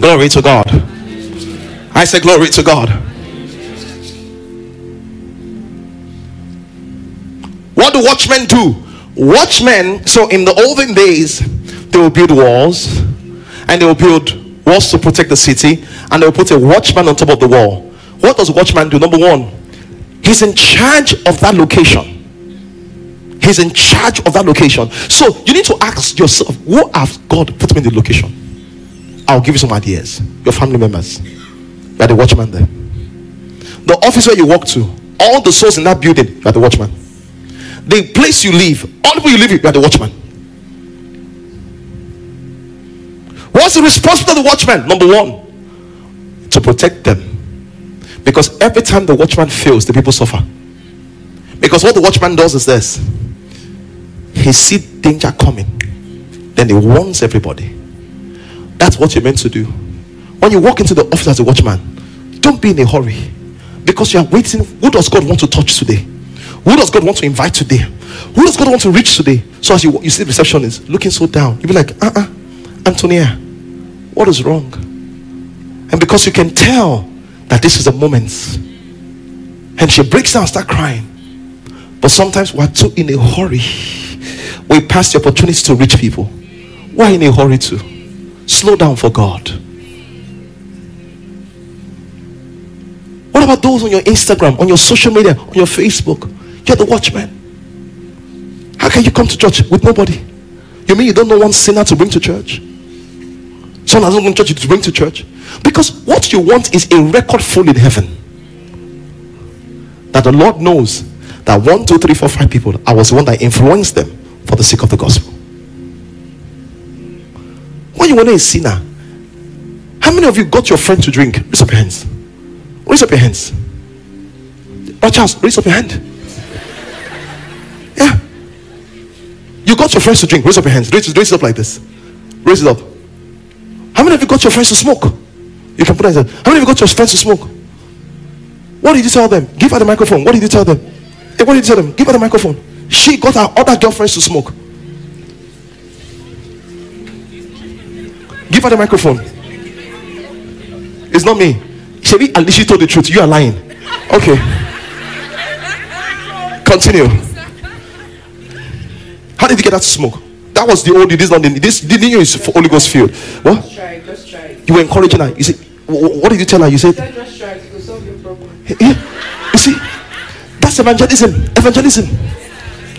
Glory to God. I say, Glory to God. What do watchmen do? Watchmen, so in the olden days, they will build walls and they will build walls to protect the city and they will put a watchman on top of the wall. What does watchman do? Number one, he's in charge of that location. He's in charge of that location. So you need to ask yourself, who has God put me in the location? I'll give you some ideas. Your family members. You are the watchman there. The office where you walk to, all the souls in that building, you are the watchman. The place you live, all the people you live with, you are the watchman. What's the responsibility of the watchman? Number one, to protect them. Because every time the watchman fails, the people suffer. Because what the watchman does is this he sees danger coming, then he warns everybody. That's what you're meant to do. When you walk into the office as a watchman, don't be in a hurry because you are waiting. Who does God want to touch today? Who does God want to invite today? Who does God want to reach today? So as you, you see the receptionist looking so down, you'll be like, uh uh Antonia, what is wrong? And because you can tell that this is a moment, and she breaks down start crying. But sometimes we're too in a hurry. We pass the opportunity to reach people. Why in a hurry to? Slow down for God. What about those on your Instagram, on your social media, on your Facebook? You're the watchman. How can you come to church with nobody? You mean you don't know one sinner to bring to church? Someone hasn't gone to church to bring to church? Because what you want is a record full in heaven. That the Lord knows that one, two, three, four, five people, I was the one that influenced them for the sake of the gospel. When you want a sinner, how many of you got your friend to drink? Raise up your hands. Raise up your hands. Oh, Charles, raise up your hand. Yeah. You got your friends to drink. Raise up your hands. Raise, raise it up like this. Raise it up. How many of you got your friends to smoke? You can put it. How many of you got your friends to smoke? What did you tell them? Give her the microphone. What did you tell them? Hey, what did you tell them? Give her the microphone. She got her other girlfriends to smoke. Give her the microphone. It's not me. Shebi, at least she told the truth. You are lying. Okay. Continue. How did you get her to smoke? That was the old. This not the this. Didn't you is for Holy Ghost field? What? Just try, just try. You were encouraging her. You said, wh- wh- what did you tell her? You said, Just try to solve your problem. yeah. You see, that's evangelism. Evangelism.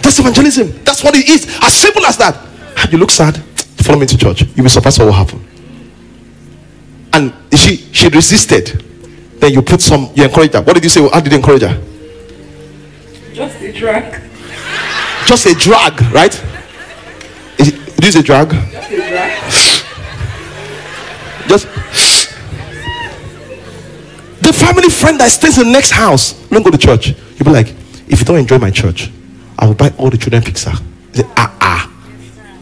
That's evangelism. That's what it is. As simple as that. You look sad. Follow me to church. You'll be surprised what will happen. And she she resisted. Then you put some. You encourage her. What did you say? How did you encourage her? Just a drag. Just a drag, right? Drag? Just a drag. Just the family friend that stays in the next house. Don't go to church. You'll be like, if you don't enjoy my church, I will buy all the children pizza. Say, ah ah.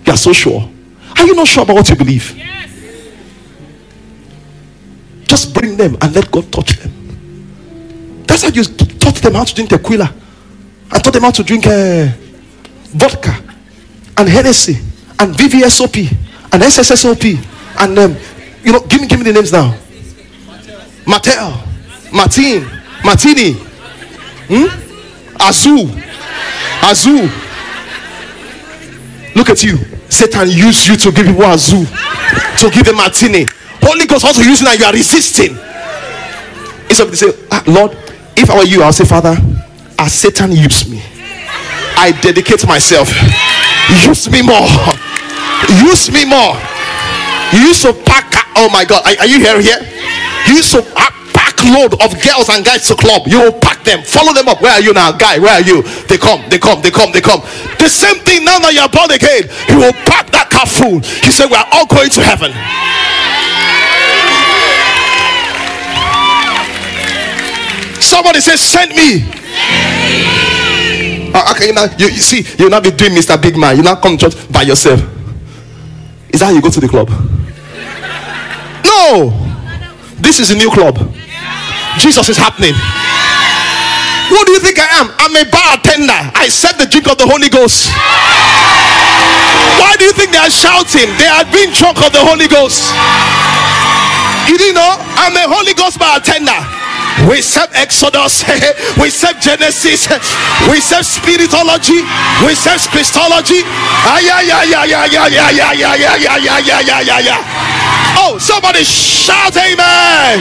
You are so sure. Are you not sure about what you believe? Yes. Just bring them and let God touch them. That's how you taught them how to drink tequila. I taught them how to drink uh, vodka and Hennessy and VVSOP and SSSOP and um, you know, give me give me the names now. Martell, Martin, Martini, hmm? Azu, Azu. Look at you. Satan used you to give people Azu, to give them Martini. Holy Ghost also using and you are resisting. Instead of to say, ah, Lord, if I were you, I'll say, Father, as Satan used me, I dedicate myself. Use me more. Use me more. You used to pack. Oh my God, are, are you here? Here? You used to pack, load of girls and guys to club. You will pack them, follow them up. Where are you now, guy? Where are you? They come, they come, they come, they come. The same thing now that you're born again. He will pack that car full. He said, "We are all going to heaven." Somebody says, "Send me." Uh, okay, now you, you see, you'll not be doing Mr. Big Man. You not come to church by yourself. Is that how you go to the club? No. This is a new club. Jesus is happening. Who do you think I am? I'm a bartender. I set the drink of the Holy Ghost. Why do you think they are shouting? They are being drunk of the Holy Ghost. You didn't know? I'm a Holy Ghost bartender we serve Exodus, we serve Genesis, we serve spiritology, we serve Christology. Oh, somebody shout, Amen.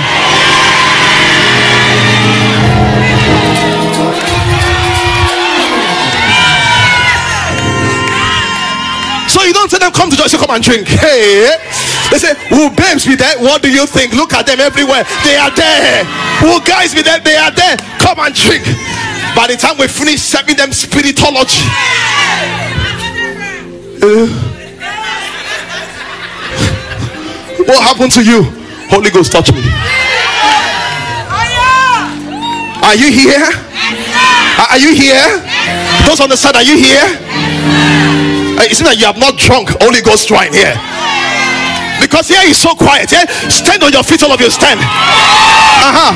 So you don't tell them come to church, you come and drink. Hey they say, will babes be there? What do you think? Look at them everywhere. They are there. Will guys be there? They are there. Come and drink. By the time we finish serving them spiritology, uh, What happened to you? Holy Ghost, touch me. Are you here? Are you here? Those on the side, are you here? Uh, It seems that you have not drunk Holy Ghost wine here. Because here is so quiet. Stand on your feet, all of you stand. Uh-huh.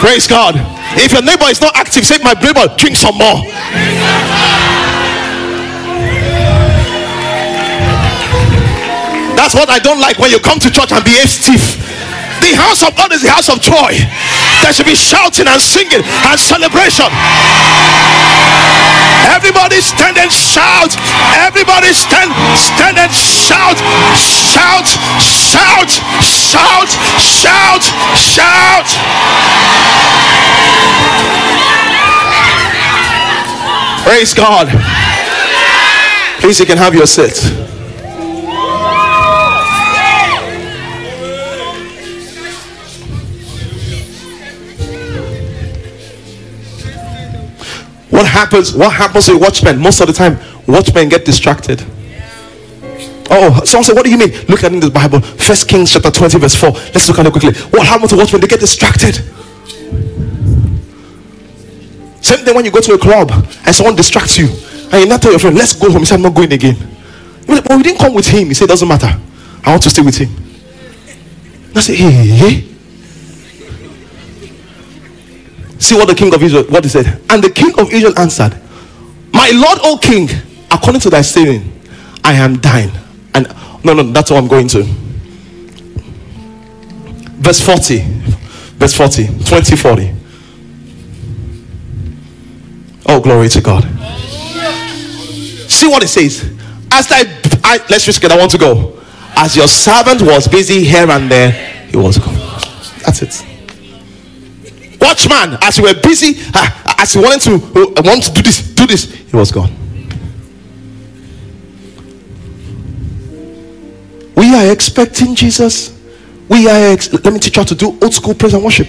Praise God. If your neighbor is not active, say, My neighbor, drink some more. That's what I don't like when you come to church and behave stiff. The house of God is the house of joy. There should be shouting and singing and celebration. Everybody stand and shout. Everybody stand, stand and shout. Shout, shout, shout, shout, shout. Praise God. Please, you can have your seat. What happens? What happens with watchmen? Most of the time, watchmen get distracted. Oh, someone said, What do you mean? Look at in the Bible, First Kings chapter 20, verse 4. Let's look at it quickly. What happens to watchmen? They get distracted. Same thing when you go to a club and someone distracts you, and you not tell your friend, Let's go home. He said, I'm not going again. But we didn't come with him. He said, Doesn't matter. I want to stay with him. I say, Hey, hey. See what the king of Israel, what he said. And the king of Israel answered, My Lord, O king, according to thy saying, I am thine. And no, no, that's what I'm going to. Verse 40. Verse 40. 20, 40. Oh, glory to God. See what it says. As thy I, let's just get I want to go. As your servant was busy here and there, he was gone. That's it watchman as you were busy uh, as you wanted to uh, want to do this do this he was gone. We are expecting jesus. We are ex- let me teach you how to do old school praise and worship.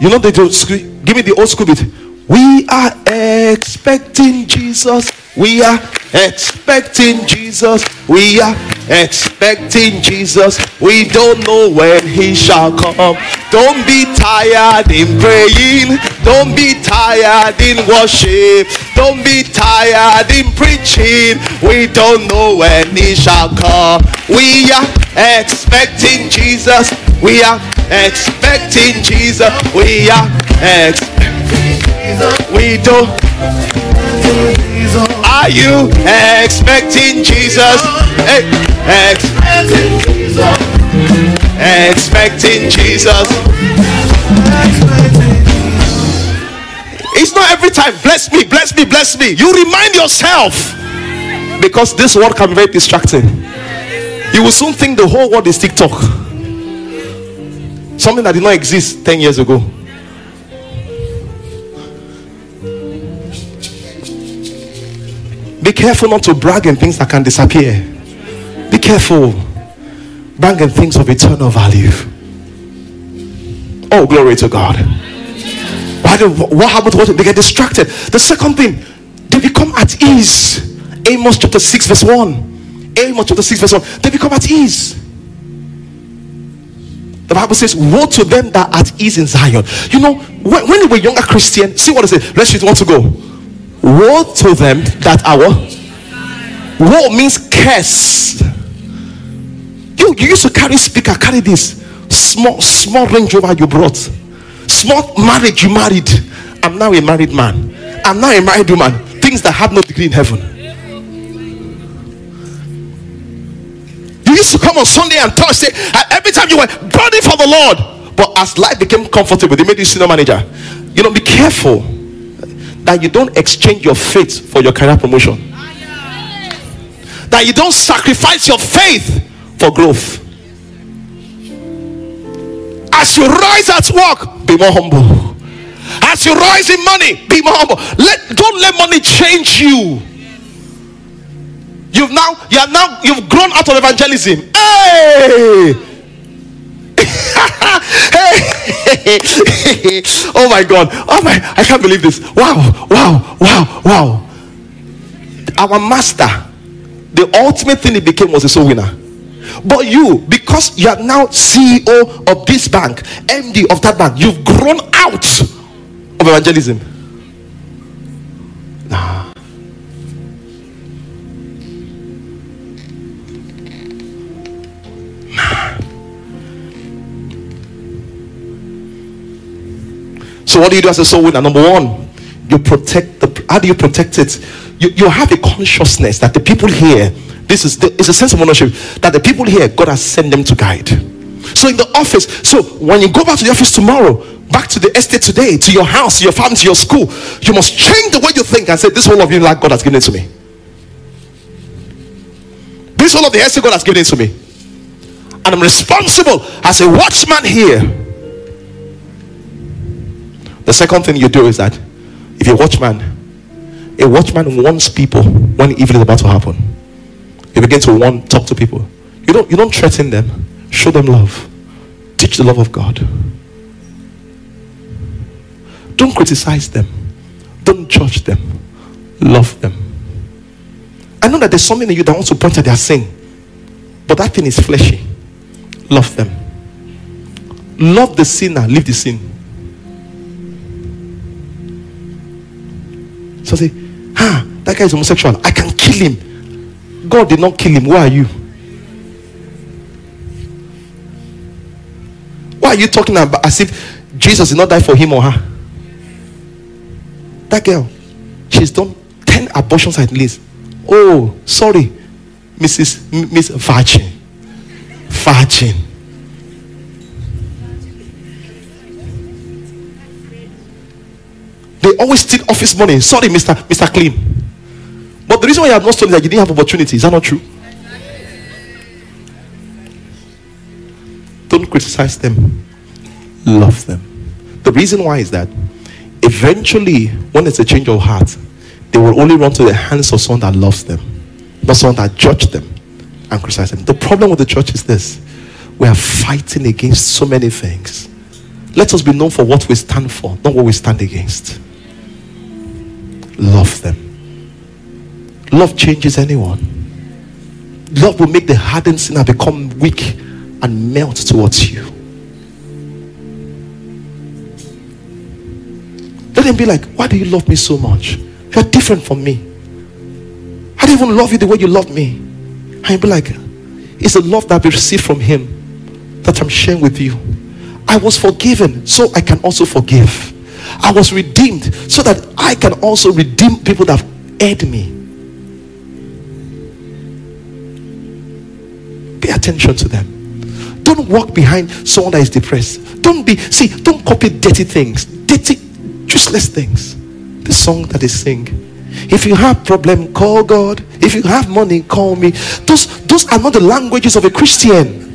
You know they don't give me the old school bit we are expecting jesus. We are expecting jesus. We are expecting jesus. We don't know when he shall come. Don't be tired in praying. Don't be tired in worship. Don't be tired in preaching. We don't know when he shall come. We are expecting jesus. We are expecting jesus. We are expecting we don't are you expecting Jesus? Hey, expecting Jesus. Expecting Jesus. It's not every time. Bless me, bless me, bless me. You remind yourself because this world can be very distracting. You will soon think the whole world is TikTok. Something that did not exist 10 years ago. Be careful not to brag in things that can disappear. Be careful. Brag in things of eternal value. Oh, glory to God. Why do, what happened to what? They get distracted. The second thing, they become at ease. Amos chapter 6, verse 1. Amos chapter 6, verse 1. They become at ease. The Bible says, Woe to them that are at ease in Zion. You know, when, when we were younger Christian, see what I say. Let's just want to go. Woe to them that are what? Woe means curse. You, you used to carry speaker, carry this small, small Range Rover you brought, small marriage you married. I'm now a married man. I'm now a married woman. Things that have no degree in heaven. You used to come on Sunday and Thursday. Every time you were burning for the Lord, but as life became comfortable, they made you senior manager. You know, be careful that you don't exchange your faith for your career promotion. That you don't sacrifice your faith for growth. As you rise at work, be more humble. As you rise in money, be more humble. Let don't let money change you. You've now you are now you've grown out of evangelism. Hey! <laughs> oh my god! Oh my! I can't believe this! Wow! Wow! Wow! Wow! Our master The ultimate thing he became was a soul winner. But you, because you are now CEO of this bank, MD of that bank, you've grown out of evangelism. Nah. So what do you do as a soul winner? Number one, you protect the. How do you protect it? You, you have a consciousness that the people here this is the, it's a sense of ownership that the people here, God has sent them to guide. So in the office, so when you go back to the office tomorrow, back to the estate today, to your house, your family, to your school, you must change the way you think and say, This whole of you like God has given it to me. This whole of the estate God has given it to me. And I'm responsible as a watchman here. The second thing you do is that if you're a watchman, a watchman warns people when evil is about to happen. You begin to want talk to people. You don't you don't threaten them. Show them love. Teach the love of God. Don't criticize them. Don't judge them. Love them. I know that there's something in you that wants to point at their sin, but that thing is fleshy. Love them. Love the sinner, leave the sin. So say, ah, that guy is homosexual. I can kill him. God did not kill him. Why are you? Why are you talking about as if Jesus did not die for him or her? That girl, she's done 10 abortions at least. Oh, sorry, Mrs. Miss Virgin. Virgin. They always steal office money. Sorry, Mr. Mr. Clean. But the reason why you have not stolen is that you didn't have opportunity. Is that not true? Don't criticize them. Love them. The reason why is that eventually, when it's a change of heart, they will only run to the hands of someone that loves them, not someone that judges them and criticizes them. The problem with the church is this we are fighting against so many things. Let us be known for what we stand for, not what we stand against. Love them. Love changes anyone. Love will make the hardened sinner become weak and melt towards you. Let him be like, Why do you love me so much? You're different from me. I don't even love you the way you love me. And be like, It's a love that we received from him that I'm sharing with you. I was forgiven, so I can also forgive. I was redeemed, so that I can also redeem people that have erred me. Pay attention to them. Don't walk behind someone that is depressed. Don't be, see, don't copy dirty things, dirty, useless things. The song that they sing. If you have problem, call God. If you have money, call me. Those, those are not the languages of a Christian.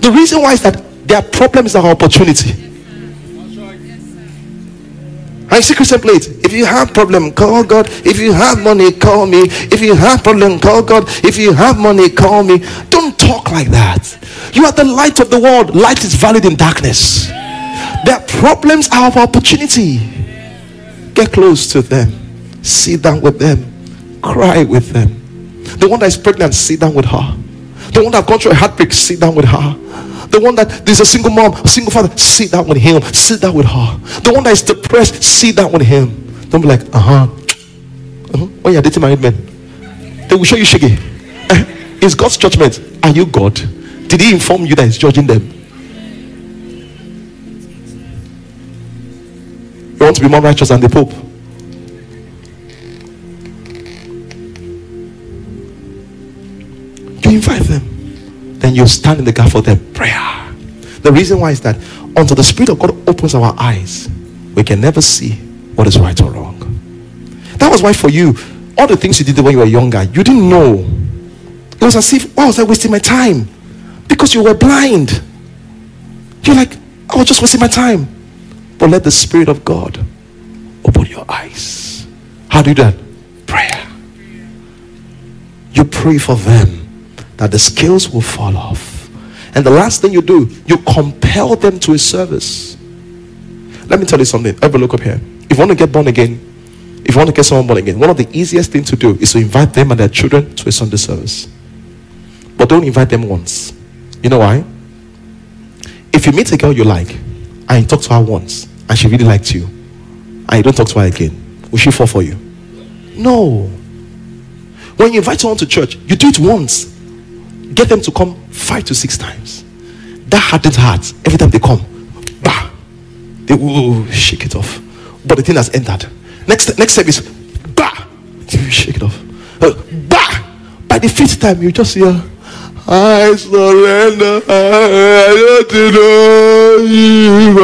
The reason why is that their problem is are opportunity. I see Christian plate. If you have problem, call God. If you have money, call me. If you have problem, call God. If you have money, call me. Don't talk like that. You are the light of the world. Light is valid in darkness. Their problems are of opportunity. Get close to them. Sit down with them. Cry with them. The one that is pregnant, sit down with her. The one that gone through a heartbreak, sit down with her. The one that there's a single mom, a single father, sit down with him, sit down with her. The one that is depressed, sit down with him. Don't be like, uh-huh. uh-huh. When you're dating married men, they will show you shaggy. Uh, it's God's judgment. Are you God? Did he inform you that he's judging them? You want to be more righteous than the Pope? You invite them then you stand in the gap for them. Prayer. The reason why is that until the Spirit of God opens our eyes, we can never see what is right or wrong. That was why for you, all the things you did when you were younger, you didn't know. It was as if, why was I wasting my time? Because you were blind. You're like, I was just wasting my time. But let the Spirit of God open your eyes. How do you do that? Prayer. You pray for them that the scales will fall off. And the last thing you do, you compel them to a service. Let me tell you something. Ever look up here. If you want to get born again, if you want to get someone born again, one of the easiest things to do is to invite them and their children to a Sunday service. But don't invite them once. You know why? If you meet a girl you like and you talk to her once and she really liked you and you don't talk to her again, will she fall for you? No. When you invite someone to church, you do it once. Get them to come five to six times. That hardened heart, every time they come, bah, they will shake it off. But the thing has entered. Next next step is bah, shake it off. Uh, bah, by the fifth time you just hear, I surrender. I don't know you.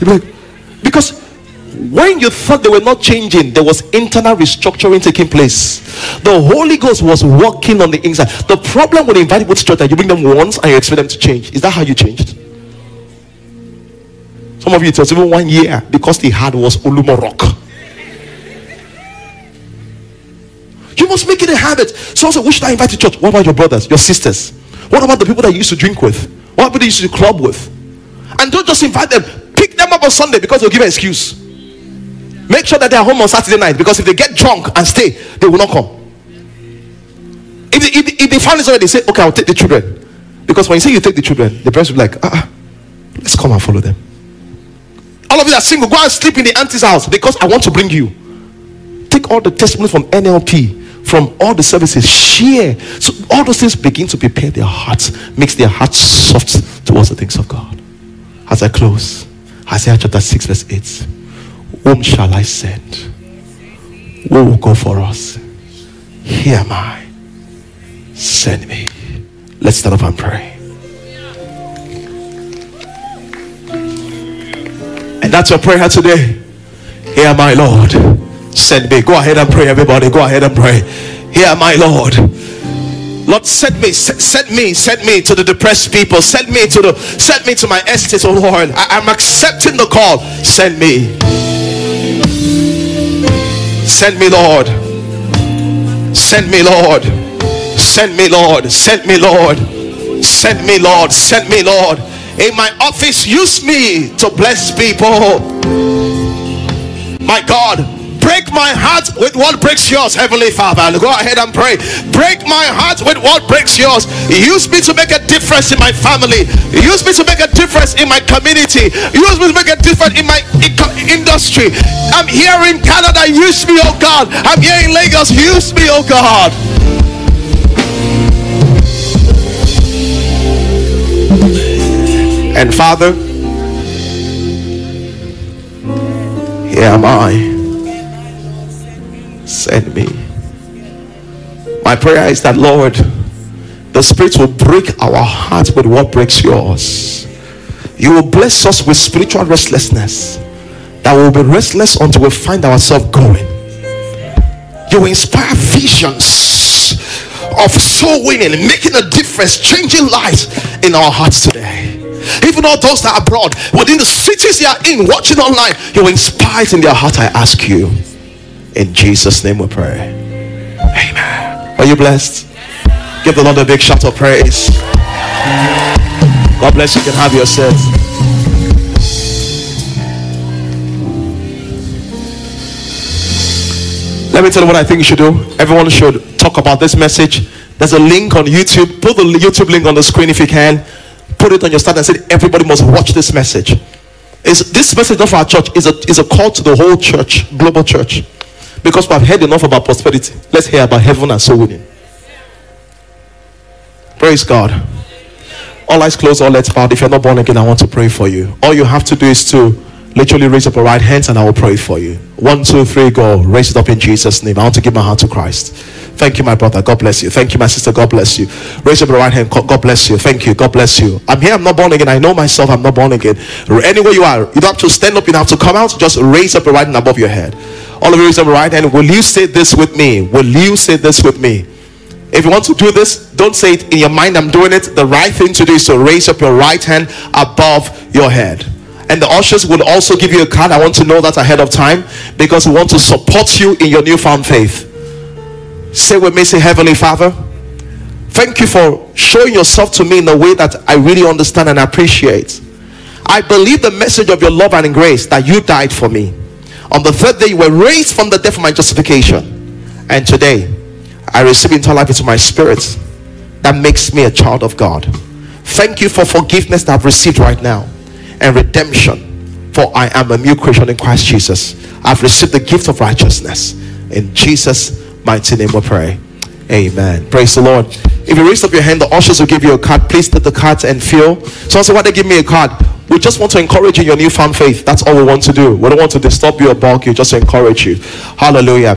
You're like, because when you thought they were not changing, there was internal restructuring taking place. The Holy Ghost was working on the inside. The problem with inviting people to church that you bring them once and you expect them to change. Is that how you changed? Some of you, it was even one year because the heart was Olumo Rock. You must make it a habit. So, also, who should I invite to church? What about your brothers, your sisters? What about the people that you used to drink with? What about the people you used to club with? And don't just invite them. Pick them up on Sunday because they'll give an excuse. Make sure that they are home on Saturday night because if they get drunk and stay, they will not come. If the, if, if they find this already, say, okay, I'll take the children. Because when you say you take the children, the parents will be like, ah, ah, let's come and follow them. All of you are single, go and sleep in the auntie's house because I want to bring you. Take all the testimonies from NLP, from all the services, share. So all those things begin to prepare their hearts, makes their hearts soft towards the things of God. As I close, Isaiah chapter 6, verse 8. Whom shall I send? Who will go for us? Here am I. Send me. Let's stand up and pray. And that's your prayer today. Here, my Lord, send me. Go ahead and pray, everybody. Go ahead and pray. Here, my Lord. Lord, send me, send me, send me to the depressed people. Send me to the, send me to my estate, oh Lord. I, am accepting the call. Send me. Send me, Lord. Send me, Lord. Send me, Lord. Send me, Lord. Send me, Lord. Send me, Lord. In my office, use me to bless people. My God, break my heart with what breaks yours, Heavenly Father. Go ahead and pray. Break my heart with what breaks yours. Use me to make a difference in my family. Use me to make a difference in my community. Use me to make a difference in my industry. I'm here in Canada. Use me, oh God. I'm here in Lagos. Use me, oh God. And Father, here am I. Send me. My prayer is that, Lord, the Spirit will break our hearts with what breaks yours. You will bless us with spiritual restlessness that will be restless until we find ourselves going. You will inspire visions of soul winning, making a difference, changing lives in our hearts today. Even all those that are abroad, within the cities they are in, watching online, you will inspire it in their heart. I ask you. In Jesus' name we pray. Amen. Are you blessed? Give the Lord a big shout of praise. God bless you. can have your set. Let me tell you what I think you should do. Everyone should talk about this message. There's a link on YouTube. Put the YouTube link on the screen if you can put it on your stand and say, everybody must watch this message. Is this message for our church? Is a is a call to the whole church, global church, because we have heard enough about prosperity. Let's hear about heaven and soul winning. Praise God. All eyes closed, all let's bow. If you're not born again, I want to pray for you. All you have to do is to literally raise up your right hands and I will pray for you. One, two, three, go. Raise it up in Jesus' name. I want to give my heart to Christ. Thank you, my brother. God bless you. Thank you, my sister. God bless you. Raise up your right hand. God bless you. Thank you. God bless you. I'm here. I'm not born again. I know myself. I'm not born again. Anywhere you are, you don't have to stand up. You don't have to come out. Just raise up your right hand above your head. All of you raise your right hand. Will you say this with me? Will you say this with me? If you want to do this, don't say it in your mind. I'm doing it. The right thing to do is to raise up your right hand above your head and the ushers will also give you a card. I want to know that ahead of time because we want to support you in your newfound faith. Say with me, say, Heavenly Father, thank you for showing yourself to me in a way that I really understand and appreciate. I believe the message of your love and grace that you died for me. On the third day, you were raised from the dead for my justification. And today, I receive eternal life into my spirit. That makes me a child of God. Thank you for forgiveness that I've received right now and redemption. For I am a new creation in Christ Jesus. I've received the gift of righteousness. In Jesus' mighty name we pray. Amen. Praise the Lord. If you raise up your hand, the ushers will give you a card. Please take the card and fill. So say, why they give me a card? We just want to encourage you in your newfound faith. That's all we want to do. We don't want to disturb you or balk you, just to encourage you. Hallelujah.